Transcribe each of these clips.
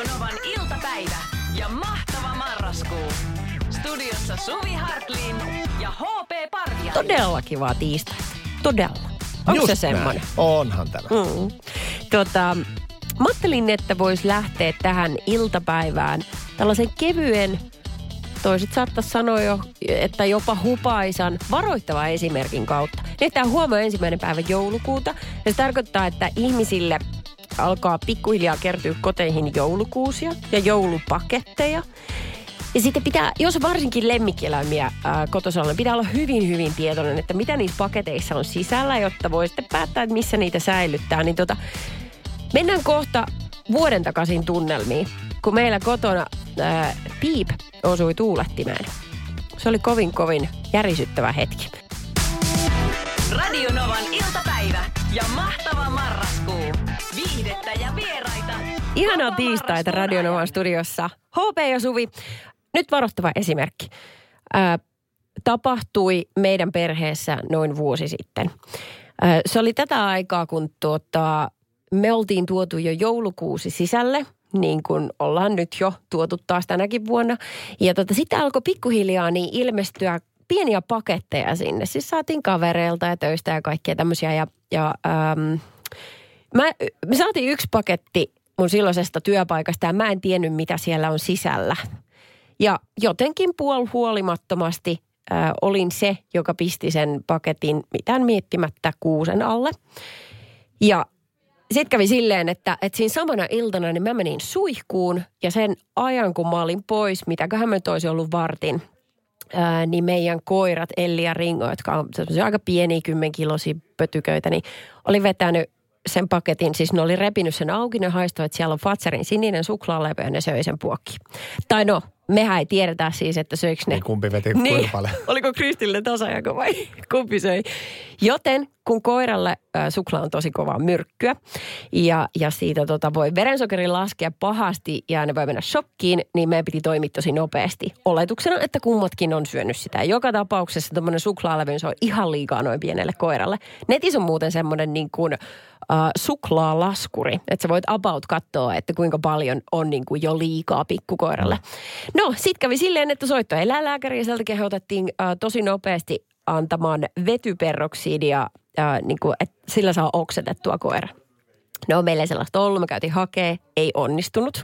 Radionovan iltapäivä ja mahtava marraskuu. Studiossa Suvi Hartlin ja HP Parja. Todella kivaa tiistai. Todella. Onko se semmoinen? näin. Onhan tämä. Mm. Tota, mä ajattelin, että voisi lähteä tähän iltapäivään tällaisen kevyen, toiset saattaisi sanoa jo, että jopa hupaisan, varoittava esimerkin kautta. Nyt tämä huomaa ensimmäinen päivä joulukuuta. Ja se tarkoittaa, että ihmisille alkaa pikkuhiljaa kertyä koteihin joulukuusia ja joulupaketteja. Ja sitten pitää, jos varsinkin lemmikkieläimiä ää, kotosalla, pitää olla hyvin, hyvin tietoinen, että mitä niissä paketeissa on sisällä, jotta voi sitten päättää, että missä niitä säilyttää. Niin tota, mennään kohta vuoden takaisin tunnelmiin, kun meillä kotona ää, piip osui tuulettimeen. Se oli kovin, kovin järisyttävä hetki. Radionovan iltapäivä ja mahtava marraskuu. Viihdettä ja vieraita. Ihanaa tiistaita Radionovan studiossa. HP ja Suvi. Nyt varoittava esimerkki. Ää, tapahtui meidän perheessä noin vuosi sitten. Ää, se oli tätä aikaa, kun tuota, me oltiin tuotu jo joulukuusi sisälle, niin kuin ollaan nyt jo tuotu taas tänäkin vuonna. Ja tota, sitten alkoi pikkuhiljaa niin ilmestyä pieniä paketteja sinne. Siis saatiin kavereilta ja töistä ja kaikkea tämmöisiä. Ja, ja ähm, Mä, me saatiin yksi paketti mun silloisesta työpaikasta ja mä en tiennyt, mitä siellä on sisällä. Ja jotenkin puolhuolimattomasti äh, olin se, joka pisti sen paketin mitään miettimättä kuusen alle. Ja sitten kävi silleen, että, että siinä samana iltana niin mä menin suihkuun ja sen ajan, kun mä olin pois, mitäköhän mä nyt olisi ollut vartin, ää, niin meidän koirat Elli ja Ringo, jotka on aika pieniä kymmenkiloisia pötyköitä, niin oli vetänyt sen paketin, siis ne oli repinyt sen auki, ne haistoivat, että siellä on Fatserin sininen suklaalevy ja ne söi sen puokki. Tai no, mehän ei tiedetä siis, että söikö ne. Niin kumpi veti Niin, oliko Kristille tasajako vai kumpi söi. Joten kun koiralle äh, suklaa on tosi kovaa myrkkyä ja, ja siitä tota, voi verensokeri laskea pahasti ja ne voi mennä shokkiin, niin meidän piti toimia tosi nopeasti. Oletuksena, että kummatkin on syönyt sitä. Joka tapauksessa tämmöinen suklaalevy, se on ihan liikaa noin pienelle koiralle. Netissä on muuten semmoinen niin kuin, äh, suklaalaskuri, että sä voit about katsoa, että kuinka paljon on niin kuin jo liikaa pikkukoiralle. No, sit kävi silleen, että soitto eläinlääkäri ja sieltä kehotettiin äh, tosi nopeasti antamaan vetyperroksidia, äh, niin kuin, että sillä saa oksetettua koira. No meillä ei sellaista ollut, me käytiin hakee, ei onnistunut.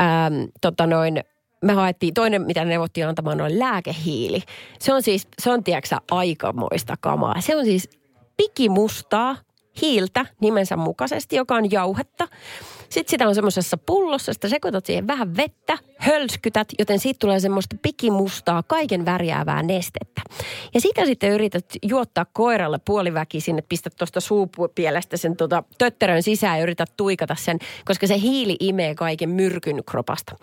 Ähm, tota noin, me haettiin, toinen mitä neuvottiin antamaan on lääkehiili. Se on siis, se on tiedätkö aikamoista kamaa. Se on siis pikimustaa hiiltä nimensä mukaisesti, joka on jauhetta. Sitten sitä on semmoisessa pullossa, sitä sekoitat siihen vähän vettä, hölskytät, joten siitä tulee semmoista pikimustaa, kaiken värjäävää nestettä. Ja sitä sitten yrität juottaa koiralle puoliväkisin, että pistät tuosta suupielestä sen tota, tötterön sisään ja yrität tuikata sen, koska se hiili imee kaiken myrkyn kropasta.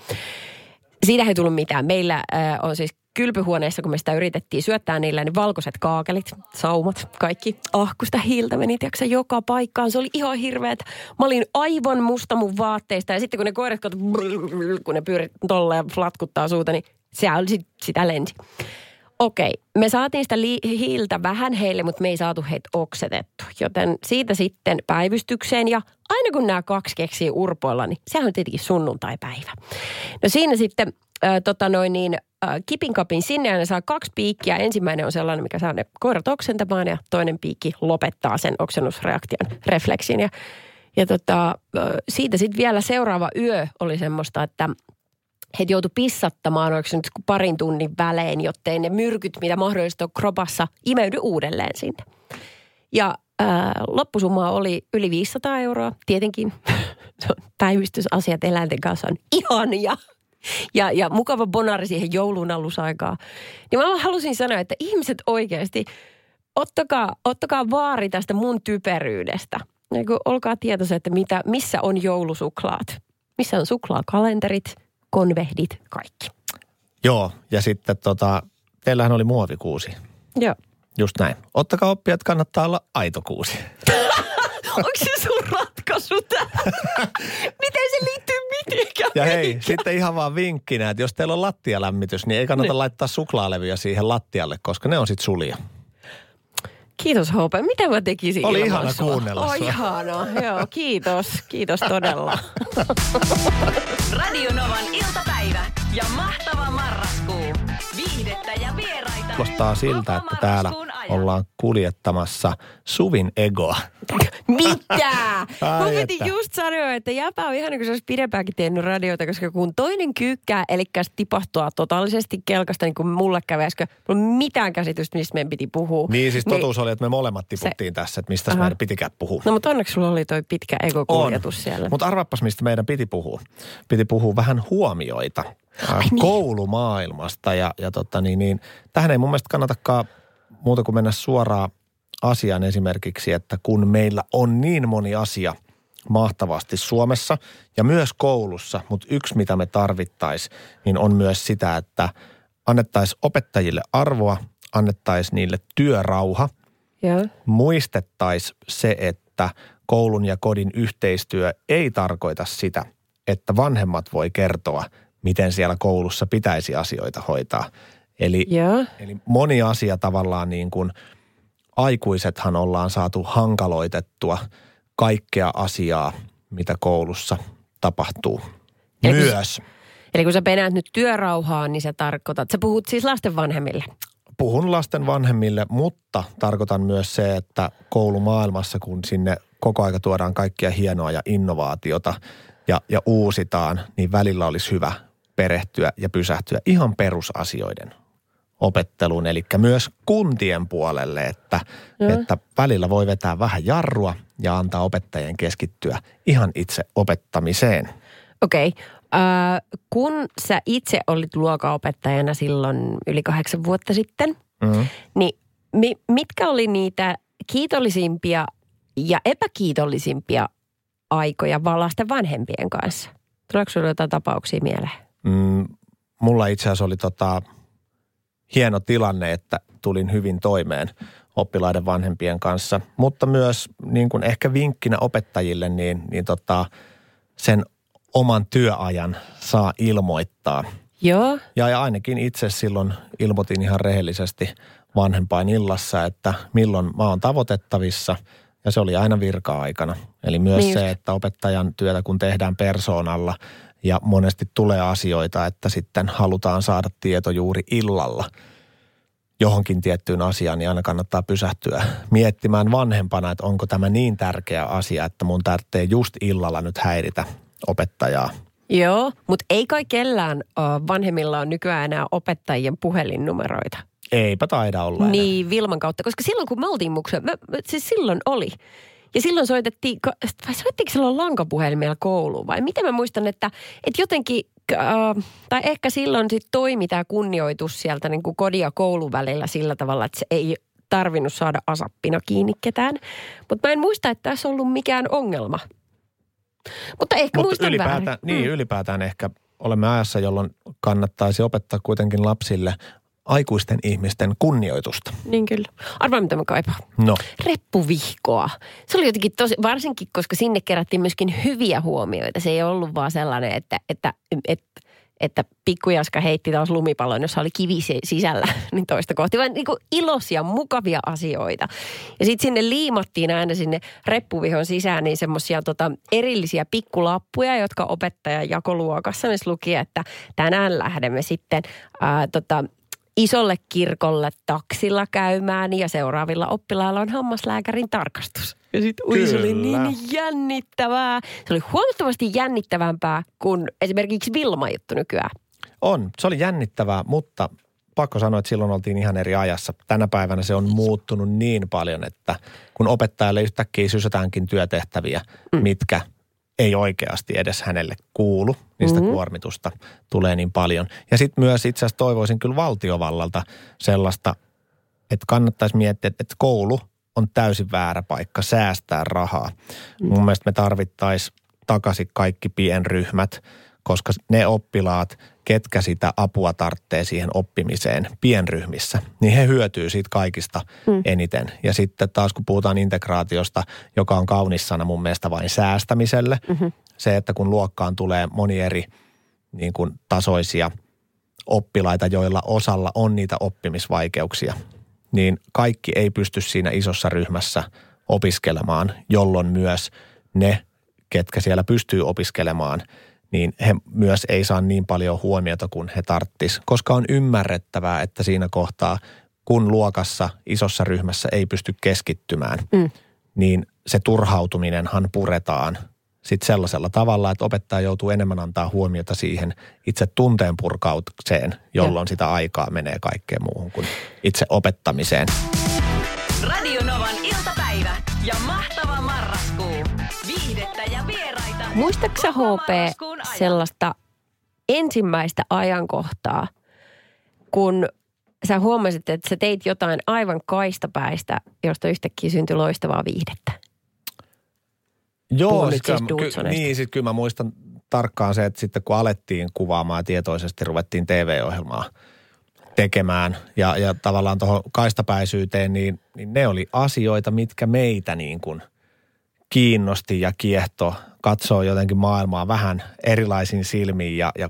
Siitä ei tullut mitään. Meillä äh, on siis kylpyhuoneessa, kun me sitä yritettiin syöttää niillä, niin valkoiset kaakelit, saumat, kaikki ahkusta hiiltä meni, tiiäksä, joka paikkaan. Se oli ihan hirveet. Mä olin aivan musta mun vaatteista ja sitten kun ne koirat, kun ne pyörit tolleen flatkuttaa suuta, niin se oli sit, sitä lensi. Okei, me saatiin sitä li- hiiltä vähän heille, mutta me ei saatu heitä oksetettu. Joten siitä sitten päivystykseen ja aina kun nämä kaksi keksii urpoilla, niin sehän on tietenkin sunnuntaipäivä. No siinä sitten äh, tota noin niin, äh, kipin kapin sinne ja ne saa kaksi piikkiä. Ensimmäinen on sellainen, mikä saa ne koirat oksentamaan ja toinen piikki lopettaa sen oksennusreaktion refleksin. Ja, ja tota, äh, siitä sitten vielä seuraava yö oli semmoista, että he joutu pissattamaan oliko se nyt parin tunnin välein, jottei ne myrkyt, mitä mahdollisesti on kropassa, imeydy uudelleen sinne. Ja ää, loppusumma oli yli 500 euroa, tietenkin. Päivystysasiat eläinten kanssa on ihania. Ja, ja mukava bonari siihen joulun alusaikaan. Niin mä halusin sanoa, että ihmiset oikeasti, ottakaa, ottakaa vaari tästä mun typeryydestä. Niin olkaa tietoisia, että mitä, missä on joulusuklaat. Missä on suklaakalenterit, konvehdit, kaikki. Joo, ja sitten tota, teillähän oli muovikuusi. Joo. Just näin. Ottakaa oppia, että kannattaa olla aito kuusi. Onko se sun ratkaisu tähän? Miten se liittyy mitenkään? Ja hei, mihinkään? sitten ihan vaan vinkkinä, että jos teillä on lattialämmitys, niin ei kannata Niin. laittaa suklaalevyjä siihen lattialle, koska ne on sitten sulia. Kiitos HP. Mitä mä tekisin Oli ihana sua? kuunnella Oi sua. ihanaa. Joo, kiitos. Kiitos todella. Radionovan iltapäivä ja mahtava marraskuu. Viihdettä ja vieraita. Kuulostaa siltä, että täällä ollaan kuljettamassa Suvin egoa. Mitä? Ai Mun piti just sanoa, että jäpä on ihan niin kuin se olisi pidempäänkin tehnyt radioita, koska kun toinen kyykkää, eli tipahtua totaalisesti kelkasta, niin kuin mulle kävi äsken, mulla ei ole mitään käsitystä, mistä meidän piti puhua. Niin siis totuus oli, että me molemmat tiputtiin tässä, että mistä meidän pitikään puhua. No mutta onneksi sulla oli toi pitkä egokuljetus siellä. Mutta arvappas, mistä meidän piti puhua. Piti puhua vähän huomioita äh, niin. koulumaailmasta. Ja, ja tota niin, niin, tähän ei mun mielestä kannatakaan muuta kuin mennä suoraan asiaan esimerkiksi, että kun meillä on niin moni asia mahtavasti Suomessa ja myös koulussa, mutta yksi mitä me tarvittaisiin, niin on myös sitä, että annettaisiin opettajille arvoa, annettaisiin niille työrauha – Joo. muistettaisiin se, että koulun ja kodin yhteistyö ei tarkoita sitä, että vanhemmat voi kertoa, miten siellä koulussa pitäisi asioita hoitaa. Eli, Joo. eli moni asia tavallaan niin kuin aikuisethan ollaan saatu hankaloitettua kaikkea asiaa, mitä koulussa tapahtuu. Eli kun- Myös. Eli kun sä penäät nyt työrauhaa, niin sä tarkoitat, sä puhut siis lasten vanhemmille. puhun lasten vanhemmille, mutta tarkoitan myös se, että koulumaailmassa, kun sinne koko aika tuodaan kaikkia hienoa ja innovaatiota ja, ja uusitaan, niin välillä olisi hyvä perehtyä ja pysähtyä ihan perusasioiden opetteluun, eli myös kuntien puolelle, että, että välillä voi vetää vähän jarrua ja antaa opettajien keskittyä ihan itse opettamiseen. Okei. Äh, kun sä itse olit luokanopettajana silloin yli kahdeksan vuotta sitten, Mm. niin mi- mitkä oli niitä kiitollisimpia ja epäkiitollisimpia aikoja vaan lasten vanhempien kanssa? Tuleeko sinulla jotain tapauksia mieleen? Mm, mulla itse asiassa oli tota, hieno tilanne, että tulin hyvin toimeen oppilaiden vanhempien kanssa, mutta myös niin kuin ehkä vinkkinä opettajille, niin, niin tota, sen oman työajan saa ilmoittaa. Joo. Ja, ja ainakin itse silloin ilmoitin ihan rehellisesti vanhempain illassa, että milloin mä oon tavoitettavissa. Ja se oli aina virka-aikana. Eli myös Niin se, että opettajan työtä kun tehdään persoonalla ja monesti tulee asioita, että sitten halutaan saada tieto juuri illalla johonkin tiettyyn asiaan, niin aina kannattaa pysähtyä miettimään vanhempana, että onko tämä niin tärkeä asia, että mun tarvitsee just illalla nyt häiritä opettajaa. Joo, mutta ei kai kellään vanhemmilla on nykyään enää opettajien puhelinnumeroita. Eipä taida olla enää. Niin, Vilman kautta. Koska silloin kun me oltiin muksia, me, me, siis silloin oli. Ja silloin soitettiin, vai soittiko silloin lankapuhelimella kouluun vai miten mä muistan, että, että jotenkin, äh, tai ehkä silloin sitten toimi tämä kunnioitus sieltä niin kuin kodin ja koulun välillä sillä tavalla, että se ei tarvinnut saada asappina kiinni ketään. Mutta mä en muista, että tässä on ollut mikään ongelma. Mutta ehkä Mutta muistan ylipäätään, väärin. niin, ylipäätään ehkä olemme ajassa, jolloin kannattaisi opettaa kuitenkin lapsille aikuisten ihmisten kunnioitusta. Niin kyllä. Arvaa, mitä mä kaipaan. No, reppuvihkoa. Se oli jotenkin tosi, varsinkin koska sinne kerättiin myöskin hyviä huomioita. Se ei ollut vaan sellainen, että, että, että, että pikkujaska heitti taas lumipallon, jossa oli kivi si- sisällä, niin toista kohti. Vaan niin iloisia, mukavia asioita. Ja sitten sinne liimattiin aina sinne reppuvihon sisään niin semmoisia tota, erillisiä pikkulappuja, jotka opettaja jakoluokassa ne luki, että tänään lähdemme sitten ää, tota, isolle kirkolle taksilla käymään ja seuraavilla oppilailla on hammaslääkärin tarkastus. Ja sitten ui, se oli niin jännittävää. Se oli huomattavasti jännittävämpää kuin esimerkiksi Vilma-juttu nykyään. on. Se oli jännittävää, mutta pakko sanoa, että silloin oltiin ihan eri ajassa. Tänä päivänä se on muuttunut niin paljon, että kun opettajalle yhtäkkiä sysätäänkin työtehtäviä, mm. mitkä ei oikeasti edes hänelle kuulu, sitä mm-hmm. kuormitusta tulee niin paljon. Ja sitten myös itse asiassa toivoisin kyllä valtiovallalta sellaista, että kannattaisi miettiä, että koulu on täysin väärä paikka säästää rahaa. Mm. Mun mielestä me tarvittaisiin takaisin kaikki pienryhmät, koska ne oppilaat, ketkä sitä apua tarvitsee siihen oppimiseen pienryhmissä, niin he hyötyy siitä kaikista mm. eniten. Ja sitten taas kun puhutaan integraatiosta, joka on kaunis sana mun mielestä vain säästämiselle, mm-hmm. se, että kun luokkaan tulee moni eri niin kuin tasoisia oppilaita, joilla osalla on niitä oppimisvaikeuksia, niin kaikki ei pysty siinä isossa ryhmässä opiskelemaan, jolloin myös ne, ketkä siellä pystyy opiskelemaan, niin he myös ei saa niin paljon huomiota kuin he tarttis, koska on ymmärrettävää, että siinä kohtaa, kun luokassa isossa ryhmässä ei pysty keskittymään, mm. niin se turhautuminenhan puretaan sitten sellaisella tavalla, että opettaja joutuu enemmän antaa huomiota siihen itse tunteen purkaukseen, jolloin ja. sitä aikaa menee kaikkeen muuhun kuin itse opettamiseen. Muistatko HP sellaista ensimmäistä ajankohtaa, kun sä huomasit, että sä teit jotain aivan kaistapäistä, josta yhtäkkiä syntyi loistavaa viihdettä? Joo, siis kyllä, ky, niin, siis kyllä mä muistan tarkkaan se, että sitten kun alettiin kuvaamaan ja tietoisesti ruvettiin TV-ohjelmaa tekemään ja, ja tavallaan tuohon kaistapäisyyteen, niin, niin ne oli asioita, mitkä meitä niin kuin kiinnosti ja kiehto katsoa jotenkin maailmaa vähän erilaisin silmiin ja, ja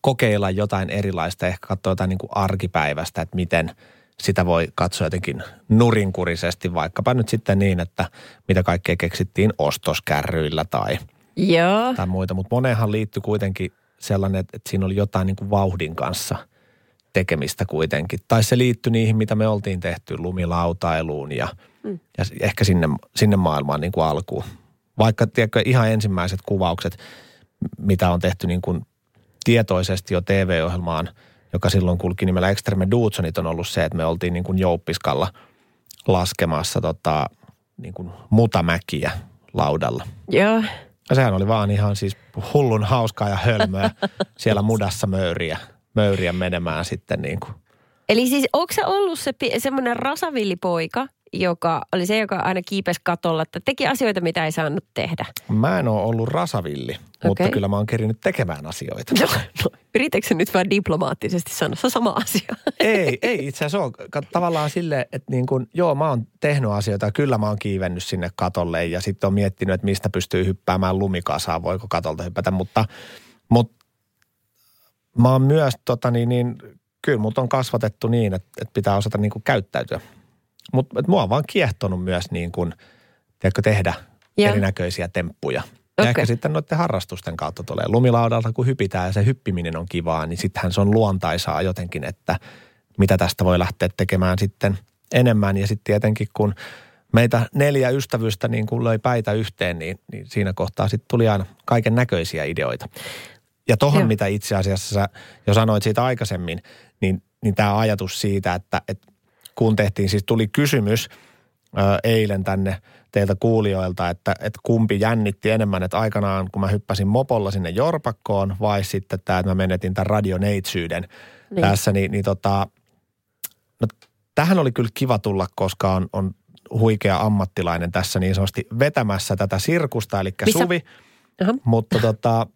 kokeilla jotain erilaista, ehkä katsoa jotain niin kuin arkipäivästä, että miten – sitä voi katsoa jotenkin nurinkurisesti, vaikkapa nyt sitten niin, että mitä kaikkea keksittiin ostoskärryillä tai, Joo. tai muita. Mutta moneenhan liittyi kuitenkin sellainen, että, että siinä oli jotain niin kuin vauhdin kanssa tekemistä kuitenkin. Tai se liittyi niihin, mitä me oltiin tehty lumilautailuun ja, mm. ja ehkä sinne, sinne maailmaan niin kuin alkuun. Vaikka tiedätkö, ihan ensimmäiset kuvaukset, mitä on tehty niin kuin tietoisesti jo TV-ohjelmaan – joka silloin kulki nimellä Extreme Dudsonit, on ollut se, että me oltiin niin kuin jouppiskalla laskemassa tota, niin kuin mutamäkiä laudalla. Joo. Ja sehän oli vaan ihan siis hullun hauskaa ja hölmöä siellä mudassa möyriä, möyriä menemään sitten niin kuin. Eli siis onko se ollut se semmoinen rasavillipoika, joka oli se, joka aina kiipesi katolla, että teki asioita, mitä ei saanut tehdä. Mä en ole ollut rasavilli, okay. mutta kyllä mä oon kerinyt tekemään asioita. No, no yritätkö nyt vähän diplomaattisesti sanoa, se on sama asia. Ei, ei itse asiassa ole. Tavallaan sille, että niin kun, joo mä oon tehnyt asioita ja kyllä mä oon kiivennyt sinne katolle ja sitten on miettinyt, että mistä pystyy hyppäämään lumikasaan, voiko katolta hypätä, mutta, mutta mä oon myös tota niin, niin kyllä mut on kasvatettu niin, että, että pitää osata niin kuin käyttäytyä mutta mua on vaan kiehtonut myös niin kuin, tiedätkö, tehdä ja. erinäköisiä temppuja. Ja okay. ehkä sitten noiden harrastusten kautta tulee lumilaudalta, kun hypitään ja se hyppiminen on kivaa, niin sittenhän se on luontaisaa jotenkin, että mitä tästä voi lähteä tekemään sitten enemmän. Ja sitten tietenkin, kun meitä neljä ystävystä niin kuin löi päitä yhteen, niin, niin siinä kohtaa sitten tuli aina kaiken näköisiä ideoita. Ja tohon, mitä itse asiassa sä jo sanoit siitä aikaisemmin, niin, niin tämä ajatus siitä, että, että kun tehtiin, siis tuli kysymys ää, eilen tänne teiltä kuulijoilta, että, että kumpi jännitti enemmän, että aikanaan kun mä hyppäsin mopolla sinne Jorpakkoon vai sitten tämä, että mä menetin tämän radioneitsyyden niin. tässä, niin, niin tota, no, tähän oli kyllä kiva tulla, koska on, on huikea ammattilainen tässä niin sanotusti vetämässä tätä sirkusta, eli Missä? Suvi. Uh-huh. Mutta tota,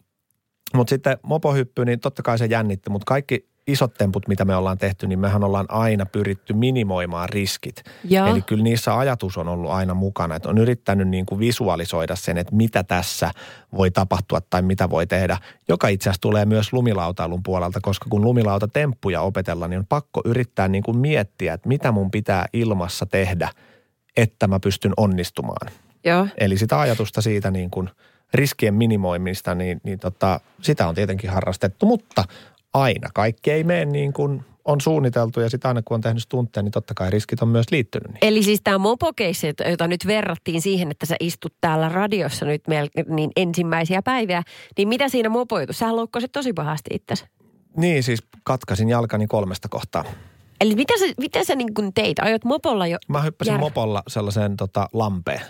mutta sitten mopohyppy, niin totta kai se jännitti, mutta kaikki isot temput, mitä me ollaan tehty, niin mehän ollaan aina pyritty minimoimaan riskit. Ja. Eli kyllä niissä ajatus on ollut aina mukana, että on yrittänyt niin kuin visualisoida sen, että mitä tässä voi tapahtua tai mitä voi tehdä, joka itse asiassa tulee myös lumilautailun puolelta, koska kun lumilautatemppuja opetellaan, niin on pakko yrittää niin kuin miettiä, että mitä mun pitää ilmassa tehdä, että mä pystyn onnistumaan. Ja. Eli sitä ajatusta siitä niin kuin riskien minimoimista, niin, niin tota, sitä on tietenkin harrastettu, mutta aina kaikki ei mene niin kuin on suunniteltu ja sitä aina kun on tehnyt stuntteja, niin totta kai riskit on myös liittynyt. Niin. Eli siis tämä mopokeissi, jota nyt verrattiin siihen, että sä istut täällä radiossa nyt mel- niin ensimmäisiä päiviä, niin mitä siinä mopoitu? Sähän loukkasit tosi pahasti itsesi. Niin, siis katkasin jalkani kolmesta kohtaa. Eli mitä sä, mitä sä niin kuin teit? Ajoit mopolla jo? Mä hyppäsin jär... mopolla sellaiseen tota, lampeen.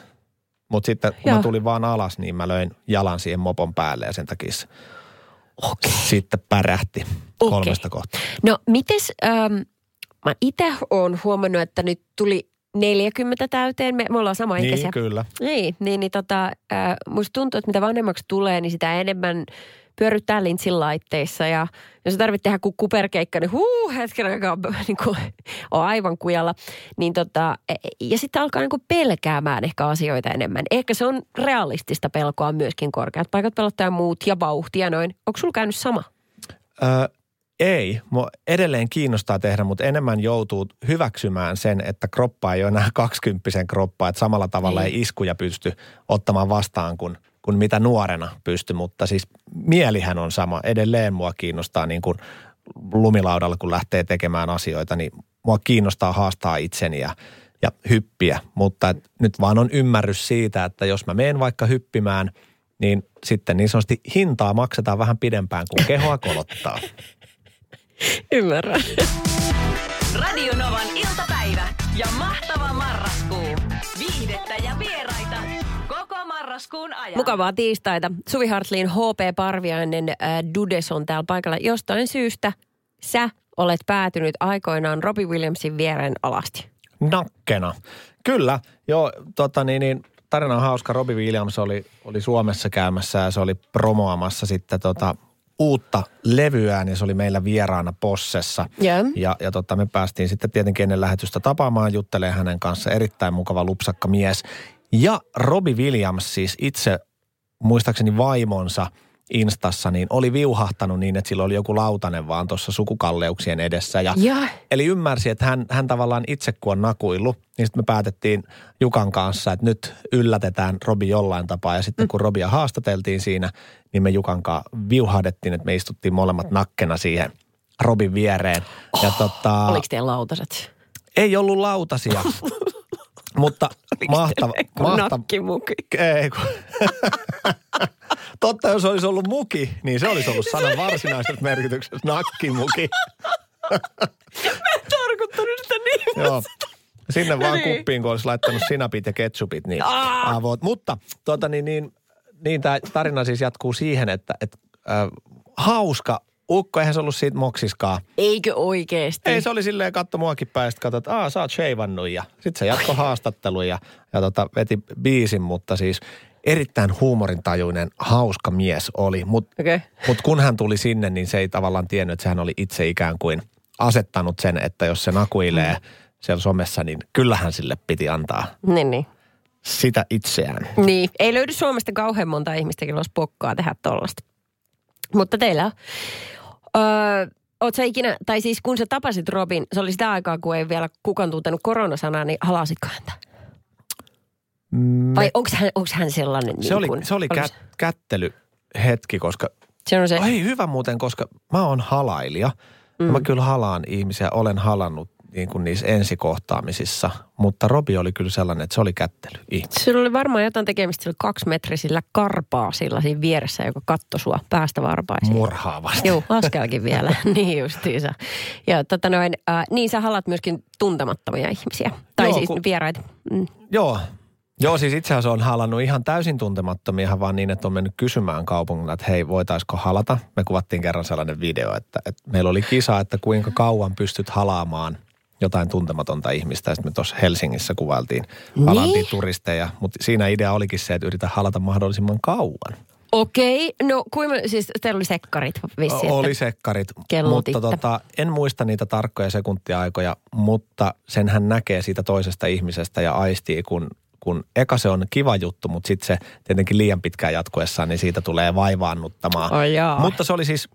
Mutta sitten kun Joo. mä tulin vaan alas, niin mä löin jalan siihen mopon päälle ja sen takia Okay. Sitten pärähti okay. kolmesta kohtaa. No mites, ähm, mä itse oon huomannut, että nyt tuli 40 täyteen. Me, me ollaan sama ikäisiä. Niin, kyllä. Niin, niin, niin tota, äh, musta tuntuu, että mitä vanhemmaksi tulee, niin sitä enemmän pyörittää linssin laitteissa ja jos tarvitsee tehdä kuin kuperkeikka, niin huu, hetken aikaa niin kuin, on aivan kujalla. Niin tota, e, ja sitten alkaa niin kuin pelkäämään ehkä asioita enemmän. Ehkä se on realistista pelkoa myöskin korkeat paikat pelottaa ja muut ja vauhtia noin. Onko sulla käynyt sama? Öö, ei. Mua edelleen kiinnostaa tehdä, mutta enemmän joutuu hyväksymään sen, että kroppa ei ole enää kaksikymppisen kroppaa. Että samalla tavalla ei, niin. ei iskuja pysty ottamaan vastaan kuin kuin mitä nuorena pysty, mutta siis mielihän on sama. Edelleen mua kiinnostaa niin kuin lumilaudalla, kun lähtee tekemään asioita, niin mua kiinnostaa haastaa itseni ja, ja hyppiä. Mutta et nyt vaan on ymmärrys siitä, että jos mä menen vaikka hyppimään, niin sitten niin sanotusti hintaa maksetaan vähän pidempään, kuin kehoa kolottaa. Ymmärrän. Radio Novan iltapäivä ja mahtava marraskuu. Viihdettä ja vieraita koko marraskuun ajan. Mukavaa tiistaita. Suvi Hartliin, HP Parviainen, äh, Dudes on täällä paikalla. Jostain syystä sä olet päätynyt aikoinaan Robbie Williamsin viereen alasti. Nakkena. Kyllä, joo, tota niin, niin tarina on hauska. Robbie Williams oli, oli Suomessa käymässä ja se oli promoamassa sitten tota uutta levyään ja se oli meillä vieraana Possessa. Joo. Ja, ja tota, me päästiin sitten tietenkin ennen lähetystä tapaamaan, juttelemaan hänen kanssa. Erittäin mukava lupsakka mies. Ja Robbie Williams siis itse, muistaakseni vaimonsa Instassa, niin oli viuhahtanut niin, että sillä oli joku lautanen vaan tuossa sukukalleuksien edessä. Ja, Ja Eli ymmärsi, että hän, hän tavallaan itse kun on nakuillut, niin sitten me päätettiin Jukan kanssa, että nyt yllätetään Robi jollain tapaa. Ja sitten kun Robia haastateltiin siinä, niin me Jukan kanssa viuhahdettiin, että me istuttiin molemmat nakkena siihen Robin viereen. Ja tota, oliko teillä lautaset? ei ollut lautasia, mutta mahtava. mahtava Nakkimuki. ei, kun, Totta, jos olisi ollut muki, niin se olisi ollut sanan varsinaisessa merkityksessä nakkimuki. Tarkoittanut sitä niin. Joo. Sinne vaan Niin. kuppiin, kun olisi laittanut sinapit ja ketsupit, niin Aa! avot. Mutta tota, niin, niin, niin tämä tarina siis jatkuu siihen, että, että äh, hauska ukko, eihän se ollut siitä moksiskaan. Eikö oikeesti? Ei, se oli silleen katto muakin päin, sitten katsoi, että Aa, sä oot sheivannut ja sitten se jatkoi haastattelun ja, ja tota, veti biisin, mutta siis erittäin huumorintajuinen, hauska mies oli. Mutta. Okay. mut kun hän tuli sinne, niin se ei tavallaan tiennyt, että sehän oli itse ikään kuin asettanut sen, että jos se nakuilee siellä somessa, niin kyllähän sille piti antaa Niin, niin. sitä itseään. Niin, ei löydy Suomesta kauhean monta ihmistä, jolla olisi pokkaa tehdä tollasta. Mutta teillä on. Öö, Oot sä ikinä, tai siis kun sä tapasit Robin, se oli sitä aikaa, kun ei vielä kukaan tuntenut koronasanaa, niin halasitko häntä? Vai onko hän, onks hän sellainen Se niin oli, kuin, se oli kät, kättelyhetki, koska Se on se, Ai hyvä muuten, koska mä oon halailija. Mm. Mä kyllä halaan ihmisiä, olen halannut niin kuin niissä ensikohtaamisissa. Mutta Robi oli kyllä sellainen, että se oli kättely ihminen. Sillä oli varmaan jotain tekemistä sillä kaksimetrisillä karpaasilla siinä vieressä, joka katsoi sua päästä varpaisiin. Murhaavasti. Joo, askelkin vielä, niin justiinsa. Ja tota noin, äh, niin sä halat myöskin tuntemattomia ihmisiä. Tai Joo, siis kun- vieraita. Mm. Joo. Joo, siis itse asiassa on halannut ihan täysin tuntemattomia, ihan vaan niin, että on mennyt kysymään kaupungilla, että hei, voitaisiko halata. Me kuvattiin kerran sellainen video, että, että meillä oli kisa, että kuinka kauan pystyt halaamaan jotain tuntematonta ihmistä. Sitten me tuossa Helsingissä kuvailtiin, Niin? turisteja, mutta siinä idea olikin se, että yritä halata mahdollisimman kauan. Okei, no kuinka, siis teillä oli sekkarit vissi, että- Oli sekkarit, mutta tota, en muista niitä tarkkoja sekuntiaikoja, mutta sen hän näkee siitä toisesta ihmisestä ja aistii, kun, kun eka se on kiva juttu, mutta sitten se tietenkin liian pitkään jatkuessaan, niin siitä tulee vaivaannuttamaan. Ai jaa. Mutta se oli siis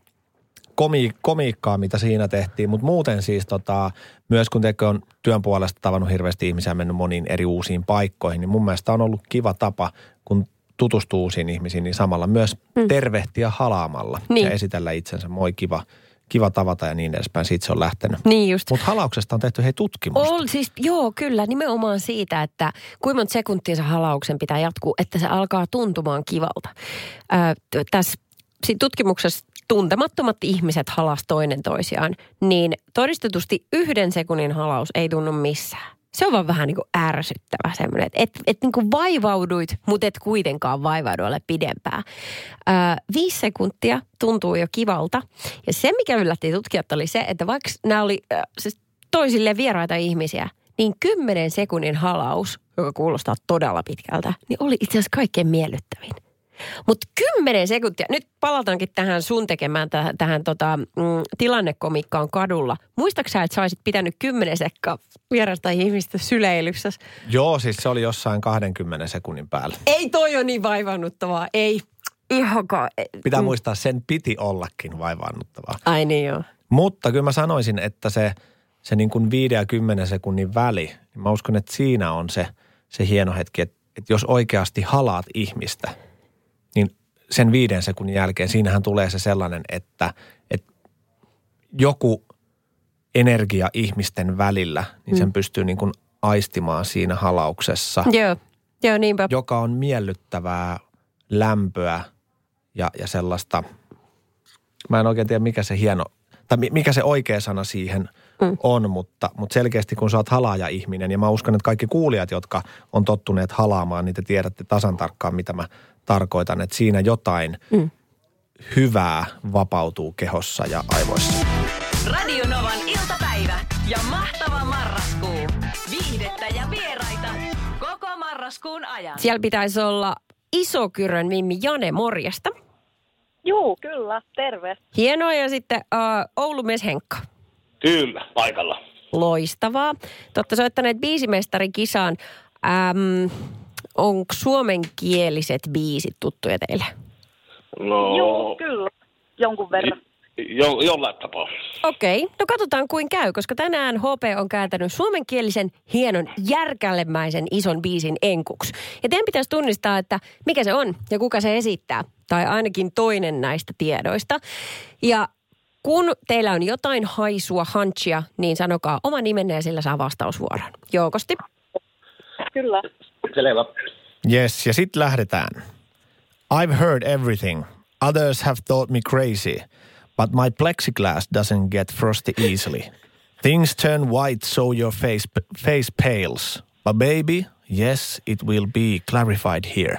komi, komiikkaa, mitä siinä tehtiin, mutta muuten siis tota, myös kun teko on työn puolesta tavannut hirveästi ihmisiä mennyt moniin eri uusiin paikkoihin, niin mun mielestä on ollut kiva tapa, kun tutustuu uusiin ihmisiin, niin samalla myös mm. tervehtiä halaamalla Niin. ja esitellä itsensä. Moi, kiva, kiva tavata ja niin edespäin. Siitä se on lähtenyt. Niin just. Mutta halauksesta on tehty hei tutkimusta. Ol, siis, joo, kyllä, nimenomaan siitä, että kuinka monta sekuntia se halauksen pitää jatkuu, että se alkaa tuntumaan kivalta. T- tässä siinä tutkimuksessa tuntemattomat ihmiset halas toinen toisiaan, niin todistetusti yhden sekunnin halaus ei tunnu missään. Se on vaan vähän niin kuin ärsyttävä semmoinen, että et, et niin kuin vaivauduit, mutta et kuitenkaan vaivaudu ole pidempään. Ää, viisi sekuntia tuntuu jo kivalta. Ja se, mikä yllätti tutkijat, oli se, että vaikka nämä oli äh, siis toisille vieraita ihmisiä, niin 10 sekunnin halaus, joka kuulostaa todella pitkältä, niin oli itse asiassa kaikkein miellyttävin. Mutta 10 sekuntia, nyt palataankin tähän sun tekemään tähän, tähän tota, mm, tilannekomikkaan kadulla. Muistatko sä, että sä olisit pitänyt 10 sekkaa vierasta ihmistä syleilyssä? Joo, siis se oli jossain 20 sekunnin päällä. Ei toi ole niin vaivannuttavaa, ei. Ihankaan. Pitää mm. muistaa, sen piti ollakin vaivaannuttavaa. Ai niin joo. Mutta kyllä mä sanoisin, että se, se niin kuin 5 ja 10 sekunnin väli, niin mä uskon, että siinä on se, se hieno hetki, että, että jos oikeasti halaat ihmistä, niin sen viiden sekunnin jälkeen siinähän tulee se sellainen, että, että joku energia ihmisten välillä, niin sen pystyy niin kuin aistimaan siinä halauksessa, Joo, joo niinpä. joka on miellyttävää lämpöä ja, ja sellaista, mä en oikein tiedä mikä se hieno, tai mi- mikä se oikea sana siihen mm. on, mutta, mutta selkeästi kun sä oot halaaja-ihminen, ja mä uskon, että kaikki kuulijat, jotka on tottuneet halaamaan, niin te tiedätte tasan tarkkaan, mitä mä tarkoitan, että siinä jotain mm. hyvää vapautuu kehossa ja aivoissa. Radio Novan iltapäivä ja mahtava marraskuu. Viihdettä ja vieraita koko marraskuun ajan. Siellä pitäisi olla Isokyrön Mimmi Jane Morjesta. Juu, kyllä. Terve. Hienoa ja sitten uh, Oulumies Henkka. Kyllä, paikalla. Loistavaa. Te olette soittaneet biisimestarikisaan. Ähm, onko suomenkieliset biisit tuttuja teille? No, Juu, kyllä. Jonkun verran. jo, jollain tapaa. Okei, no katsotaan kuin käy, koska tänään HP on kääntänyt suomenkielisen hienon järkällemäisen ison biisin enkuksi. Ja teidän pitäisi tunnistaa, että mikä se on ja kuka se esittää. Tai ainakin toinen näistä tiedoista. Ja kun teillä on jotain haisua, hanchia, niin sanokaa oma nimenne ja sillä saa vastausvuoron. Joukosti. Kyllä. Selvä. Yes, ja sitten lähdetään. I've heard everything. Others have thought me crazy, but my plexiglass doesn't get frosty easily. Things turn white so your face, face pales. But baby, yes, it will be clarified here.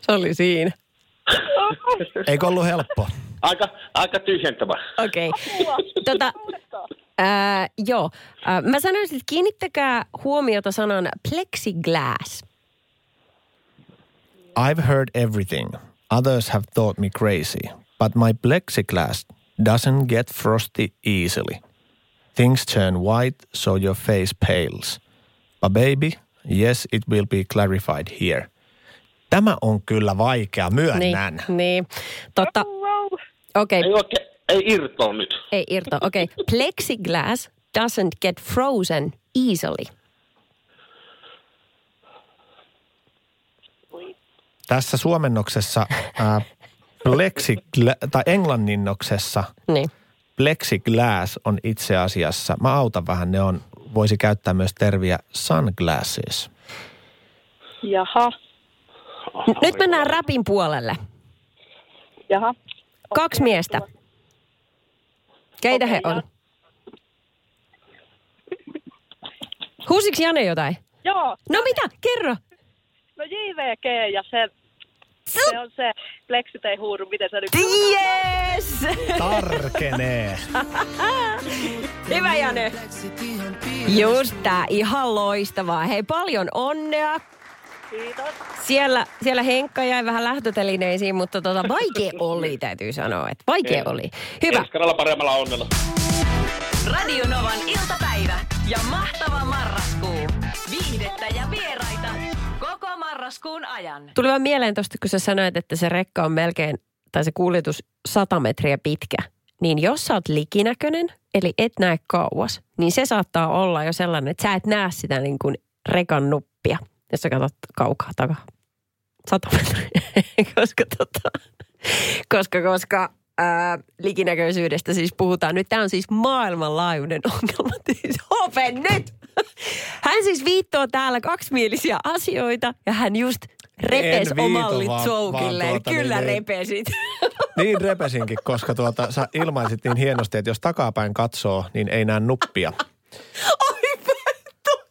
Se oli siinä. Eikö ollut helppo? Aika, aika tyhjentävä. Okei. Okay. Tota, ää, joo. Ää, mä sanoisin, että kiinnittäkää huomiota sanan plexiglass. I've heard everything. Others have thought me crazy, but my plexiglass doesn't get frosty easily. Things turn white so your face pales. But baby, yes, it will be clarified here. Tämä on kyllä vaikea, myönnän. Niin, niin. Totta, okei, Ei okay. Ei irtoa nyt. ei irto. Okei, okay. plexiglass doesn't get frozen easily. Tässä suomennoksessa, ää, plexigla- tai englanninnoksessa Niin. plexiglass on itse asiassa, mä autan vähän, ne on, voisi käyttää myös terviä sunglasses. Jaha. Nyt mennään rapin puolelle. Jaha. Kaksi miestä. Keitä he Okei, on? Huusiks Jane jotain? Joo. No mitä? Kerro. No JVG ja se, se on se pleksiteihuuru, miten se nyt... Yes! Tarkenee. Hyvä Jane. Just tää, ihan loistavaa. Hei, paljon onnea. Kiitos. Siellä, siellä Henkka jäi vähän lähtötelineisiin, mutta tota, vaikea oli, täytyy sanoa. Että vaikea Ei. oli. Hyvä. Ensi kerralla paremmalla onnella. Radio Novan iltapäivä ja mahtava marraskuu. Viihdettä ja vieraita koko marraskuun ajan. Tuli vaan mieleen tosta, kun sä sanoit, että se rekka on melkein, tai se kuljetus 100 metriä pitkä. Niin jos sä oot likinäköinen, eli et näe kauas, niin se saattaa olla jo sellainen, että sä et näe sitä niin kuin rekan nuppia, jos sä katsot kaukaa takaa. 100 metriä. koska tota, koska, koska ää, likinäköisyydestä siis puhutaan. Nyt tämä on siis maailmanlaajuinen ongelma. Siis nyt! Hän siis viittoo täällä kaksimielisiä asioita ja hän just repes omalle vaan tuota, Kyllä niin, niin. repesit. Niin repesinkin, koska tuota, sä ilmaisit niin hienosti, että jos takapäin katsoo, niin ei näe nuppia.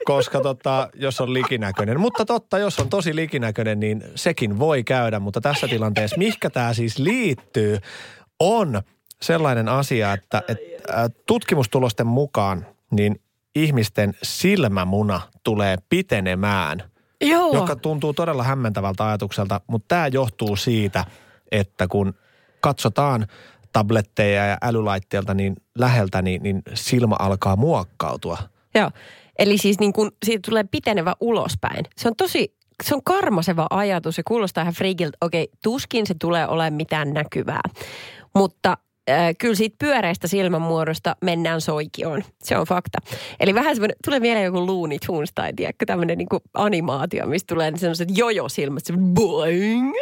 Koska tota, jos on likinäköinen. Mutta totta, jos on tosi likinäköinen, niin sekin voi käydä. Mutta tässä tilanteessa, mihinkä tämä siis liittyy, on sellainen asia, että, että tutkimustulosten mukaan niin ihmisten silmämuna tulee pitenemään – Joo. joka tuntuu todella hämmentävältä ajatukselta, mutta tämä johtuu siitä, että kun katsotaan tabletteja ja älylaitteelta niin läheltä, niin, niin silmä alkaa muokkautua. Joo. Eli siis niin kun siitä tulee pitenevä ulospäin. Se on tosi, se on karmaseva ajatus. Se kuulostaa ihan friikiltä. Okei, tuskin se tulee olemaan mitään näkyvää. Mutta äh, kyllä siitä pyöreistä silmänmuodosta mennään soikioon. Se on fakta. Eli vähän semmoinen, tulee mieleen joku Looney Tunes tai tiedätkö, tämmöinen niin animaatio, mistä tulee sellaiset jojo-silmät, se boing.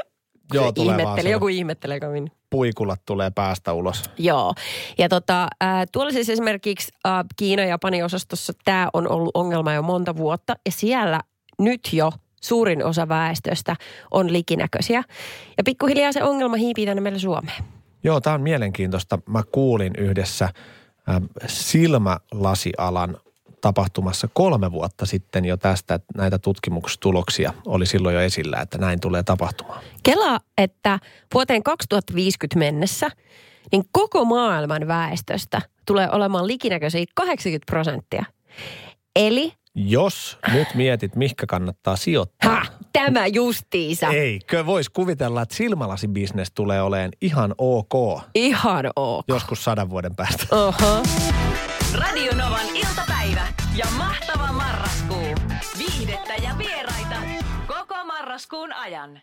Joo, Se tulee se- joku ihmettelee kovin. Puikulat tulee päästä ulos. Joo. Ja tota, äh, tuolla siis esimerkiksi äh, Kiina- ja Japanin osastossa tämä on ollut ongelma jo monta vuotta. Ja siellä nyt jo suurin osa väestöstä on likinäköisiä. Ja pikkuhiljaa se ongelma hiipii tänne meille Suomeen. Joo, tämä on mielenkiintoista. Mä kuulin yhdessä ähm, silmälasialan tapahtumassa kolme vuotta sitten jo tästä, että näitä tutkimustuloksia oli silloin jo esillä, että näin tulee tapahtumaan. Kela, että vuoteen 2050 mennessä niin koko maailman väestöstä tulee olemaan likinäköisiä 80 prosenttia. Eli, Jos nyt mietit, mihinkä kannattaa sijoittaa. ha, tämä justiisa. Eikö vois kuvitella, että silmälasibisnes tulee olemaan ihan ok Ihan ok. joskus sadan vuoden päästä? Oho. Radio Novan iltapäivä. Viihdettä ja vieraita koko marraskuun ajan.